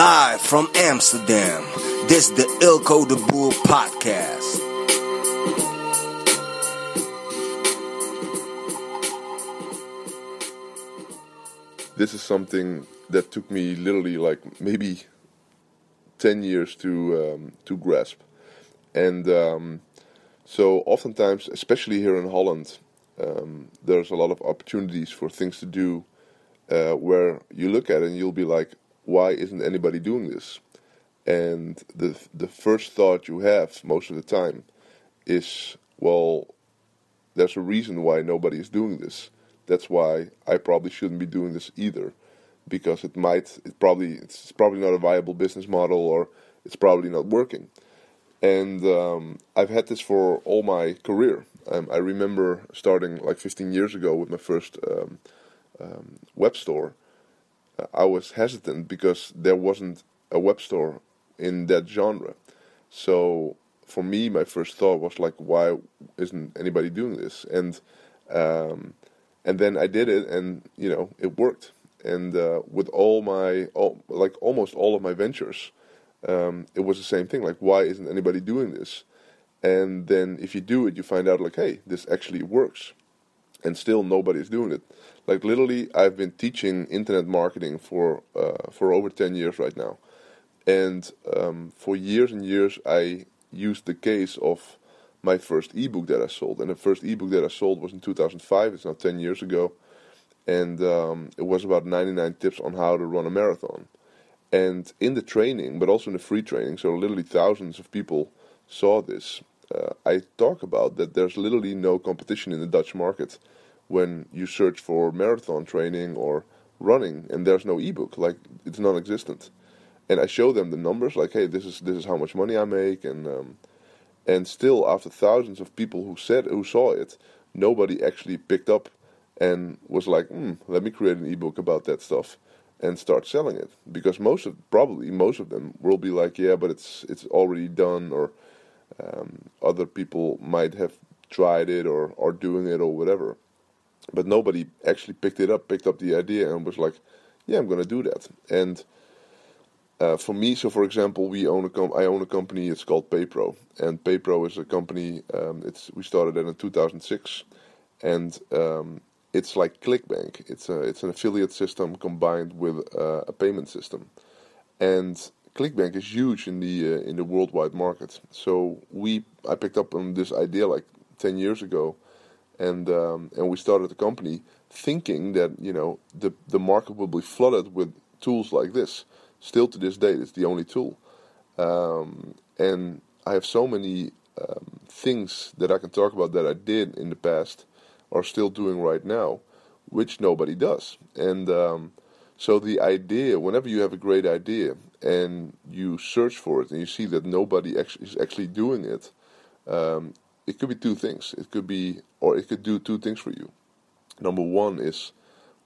Live from Amsterdam, this is the Eelco de Boer podcast. This is something that took me literally like maybe 10 years to um, to grasp. And um, so oftentimes, especially here in Holland, um, there's a lot of opportunities for things to do uh, where you look at it and you'll be like, why isn't anybody doing this? And the the first thought you have most of the time is, well, there's a reason why nobody is doing this. That's why I probably shouldn't be doing this either, because it might, it probably, it's probably not a viable business model, or it's probably not working. And um, I've had this for all my career. Um, I remember starting like 15 years ago with my first um, um, web store. I was hesitant because there wasn't a web store in that genre. So for me, my first thought was like, why isn't anybody doing this? And um, and then I did it, and you know, it worked. And uh, with all my, all, like almost all of my ventures, um, it was the same thing. Like, why isn't anybody doing this? And then if you do it, you find out like, hey, this actually works, and still nobody's doing it. Like literally, I've been teaching internet marketing for uh, for over ten years right now, and um, for years and years, I used the case of my first ebook that I sold. And the first ebook that I sold was in 2005. It's now 10 years ago. And um, it was about 99 tips on how to run a marathon. And in the training, but also in the free training, so literally thousands of people saw this. Uh, I talk about that there's literally no competition in the Dutch market when you search for marathon training or running, and there's no ebook. Like it's non-existent. And I show them the numbers, like, hey, this is this is how much money I make, and um, and still after thousands of people who said who saw it nobody actually picked up and was like hmm, let me create an ebook about that stuff and start selling it because most of probably most of them will be like yeah but it's it's already done or um, other people might have tried it or are doing it or whatever but nobody actually picked it up picked up the idea and was like yeah i'm to do that and uh, for me, so for example, we own a com- I own a company. It's called PayPro, and PayPro is a company. Um, it's we started it in 2006, and um, it's like ClickBank. It's a it's an affiliate system combined with uh, a payment system, and ClickBank is huge in the uh, in the worldwide market. So we I picked up on this idea like 10 years ago, and um, and we started the company thinking that you know the the market will be flooded with tools like this still to this day, it's the only tool. Um, and I have so many um, things that I can talk about that I did in the past or still doing right now, which nobody does. And um, so the idea, whenever you have a great idea and you search for it and you see that nobody is actually doing it, um, it could be two things. It could be, or it could do two things for you. Number one is,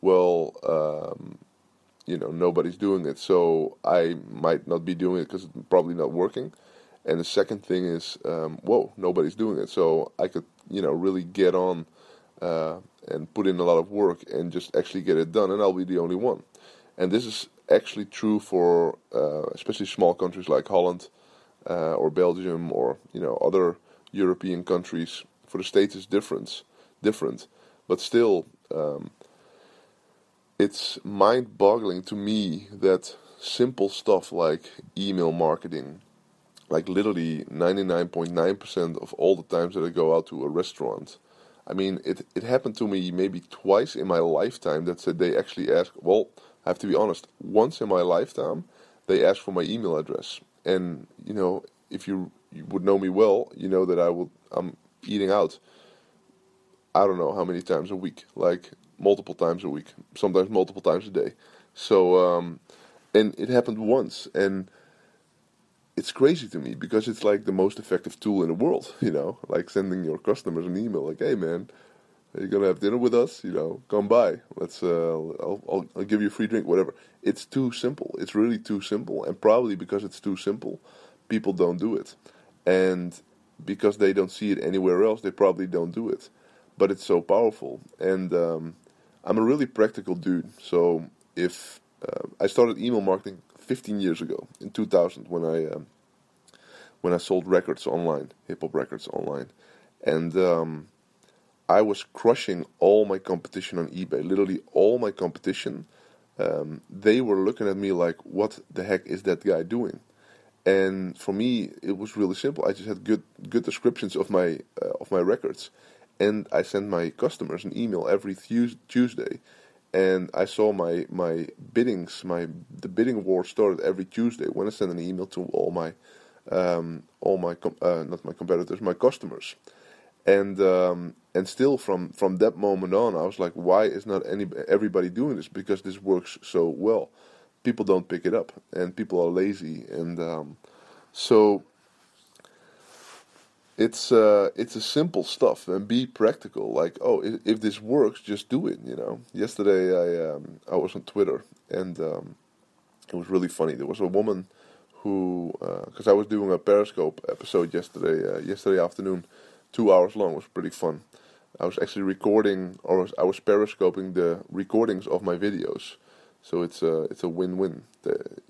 well, um, you know nobody's doing it, so I might not be doing it because it's probably not working. And the second thing is, um, whoa, nobody's doing it, so I could you know really get on uh, and put in a lot of work and just actually get it done, and I'll be the only one. And this is actually true for uh, especially small countries like Holland uh, or Belgium or you know other European countries. For the states, it's different, different, but still. Um, it's mind boggling to me that simple stuff like email marketing, like literally 99.9% of all the times that I go out to a restaurant. I mean, it, it happened to me maybe twice in my lifetime that they actually ask, well, I have to be honest, once in my lifetime, they asked for my email address. And, you know, if you, you would know me well, you know that I will, I'm eating out. I don't know how many times a week. Like multiple times a week, sometimes multiple times a day. So, um, and it happened once, and it's crazy to me because it's like the most effective tool in the world. You know, like sending your customers an email, like, "Hey, man, are you gonna have dinner with us? You know, come by. Let's. Uh, I'll, I'll, I'll give you a free drink, whatever." It's too simple. It's really too simple, and probably because it's too simple, people don't do it, and because they don't see it anywhere else, they probably don't do it. But it's so powerful, and um, I'm a really practical dude. So if uh, I started email marketing 15 years ago in 2000 when I um, when I sold records online, hip hop records online, and um, I was crushing all my competition on eBay. Literally all my competition. Um, they were looking at me like, "What the heck is that guy doing?" And for me, it was really simple. I just had good good descriptions of my uh, of my records, and I sent my customers an email every Tuesday, and I saw my my biddings, my the bidding war started every Tuesday when I sent an email to all my um, all my uh, not my competitors, my customers, and um, and still from from that moment on, I was like, why is not any everybody doing this? Because this works so well. People don't pick it up, and people are lazy, and um, so it's uh, it's a simple stuff and be practical. Like, oh, if, if, this works, just do it. You know. Yesterday, I um, I was on Twitter and um, it was really funny. There was a woman who, because uh, I was doing a Periscope episode yesterday, uh, yesterday afternoon, two hours long. Was pretty fun. I was actually recording, or I was periscoping the recordings of my videos. So it's a it's a win-win,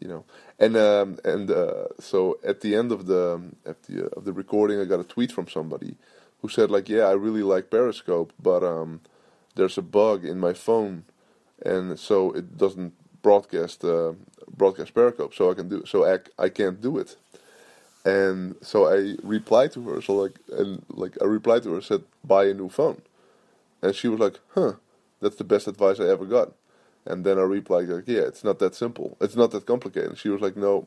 you know. And um, and uh, so at the end of the at the uh, of the recording, I got a tweet from somebody who said like, "Yeah, I really like Periscope, but um, there's a bug in my phone, and so it doesn't broadcast uh, broadcast Periscope. So I can do so I I can't do it." And so I replied to her. So like and like I replied to her said, "Buy a new phone," and she was like, "Huh, that's the best advice I ever got." And then I replied like, "Yeah, it's not that simple. It's not that complicated." And she was like, "No,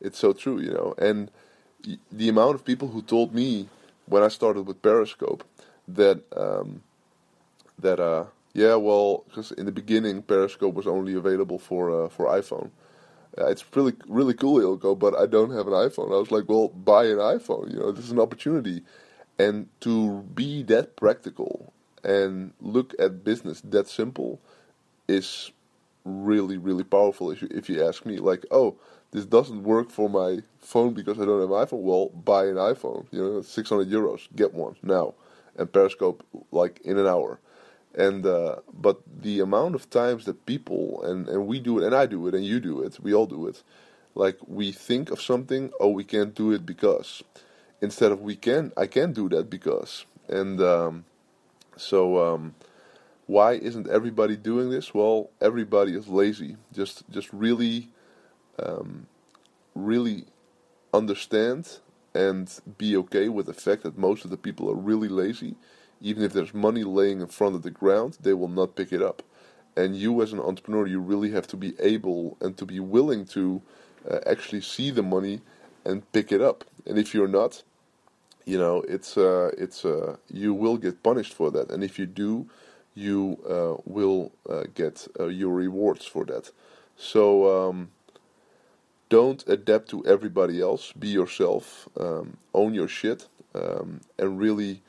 it's so true, you know." And the amount of people who told me when I started with Periscope that um, that uh, yeah, well, because in the beginning Periscope was only available for uh, for iPhone. Uh, it's really really cool, Eelco, but I don't have an iPhone. I was like, well, buy an iPhone. You know, this is an opportunity, and to be that practical and look at business that simple is really really powerful if you if you ask me like oh this doesn't work for my phone because I don't have an iPhone. Well buy an iPhone you know 600 euros get one now and Periscope like in an hour. And uh, but the amount of times that people and and we do it and I do it and you do it we all do it like we think of something oh we can't do it because. Instead of we can I can do that because. And um, so um, why isn't everybody doing this? Well, everybody is lazy. Just just really, um, really understand and be okay with the fact that most of the people are really lazy. Even if there's money laying in front of the ground, they will not pick it up. And you, as an entrepreneur, you really have to be able and to be willing to uh, actually see the money and pick it up. And if you're not, you know, it's uh, it's uh, you will get punished for that. And if you do, you uh, will uh, get uh, your rewards for that. So um, don't adapt to everybody else. Be yourself. Um, own your shit, um, and really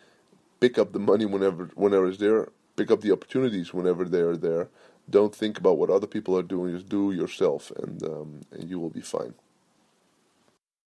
pick up the money whenever whenever it's there. Pick up the opportunities whenever they are there. Don't think about what other people are doing. Just do yourself, and um, and you will be fine.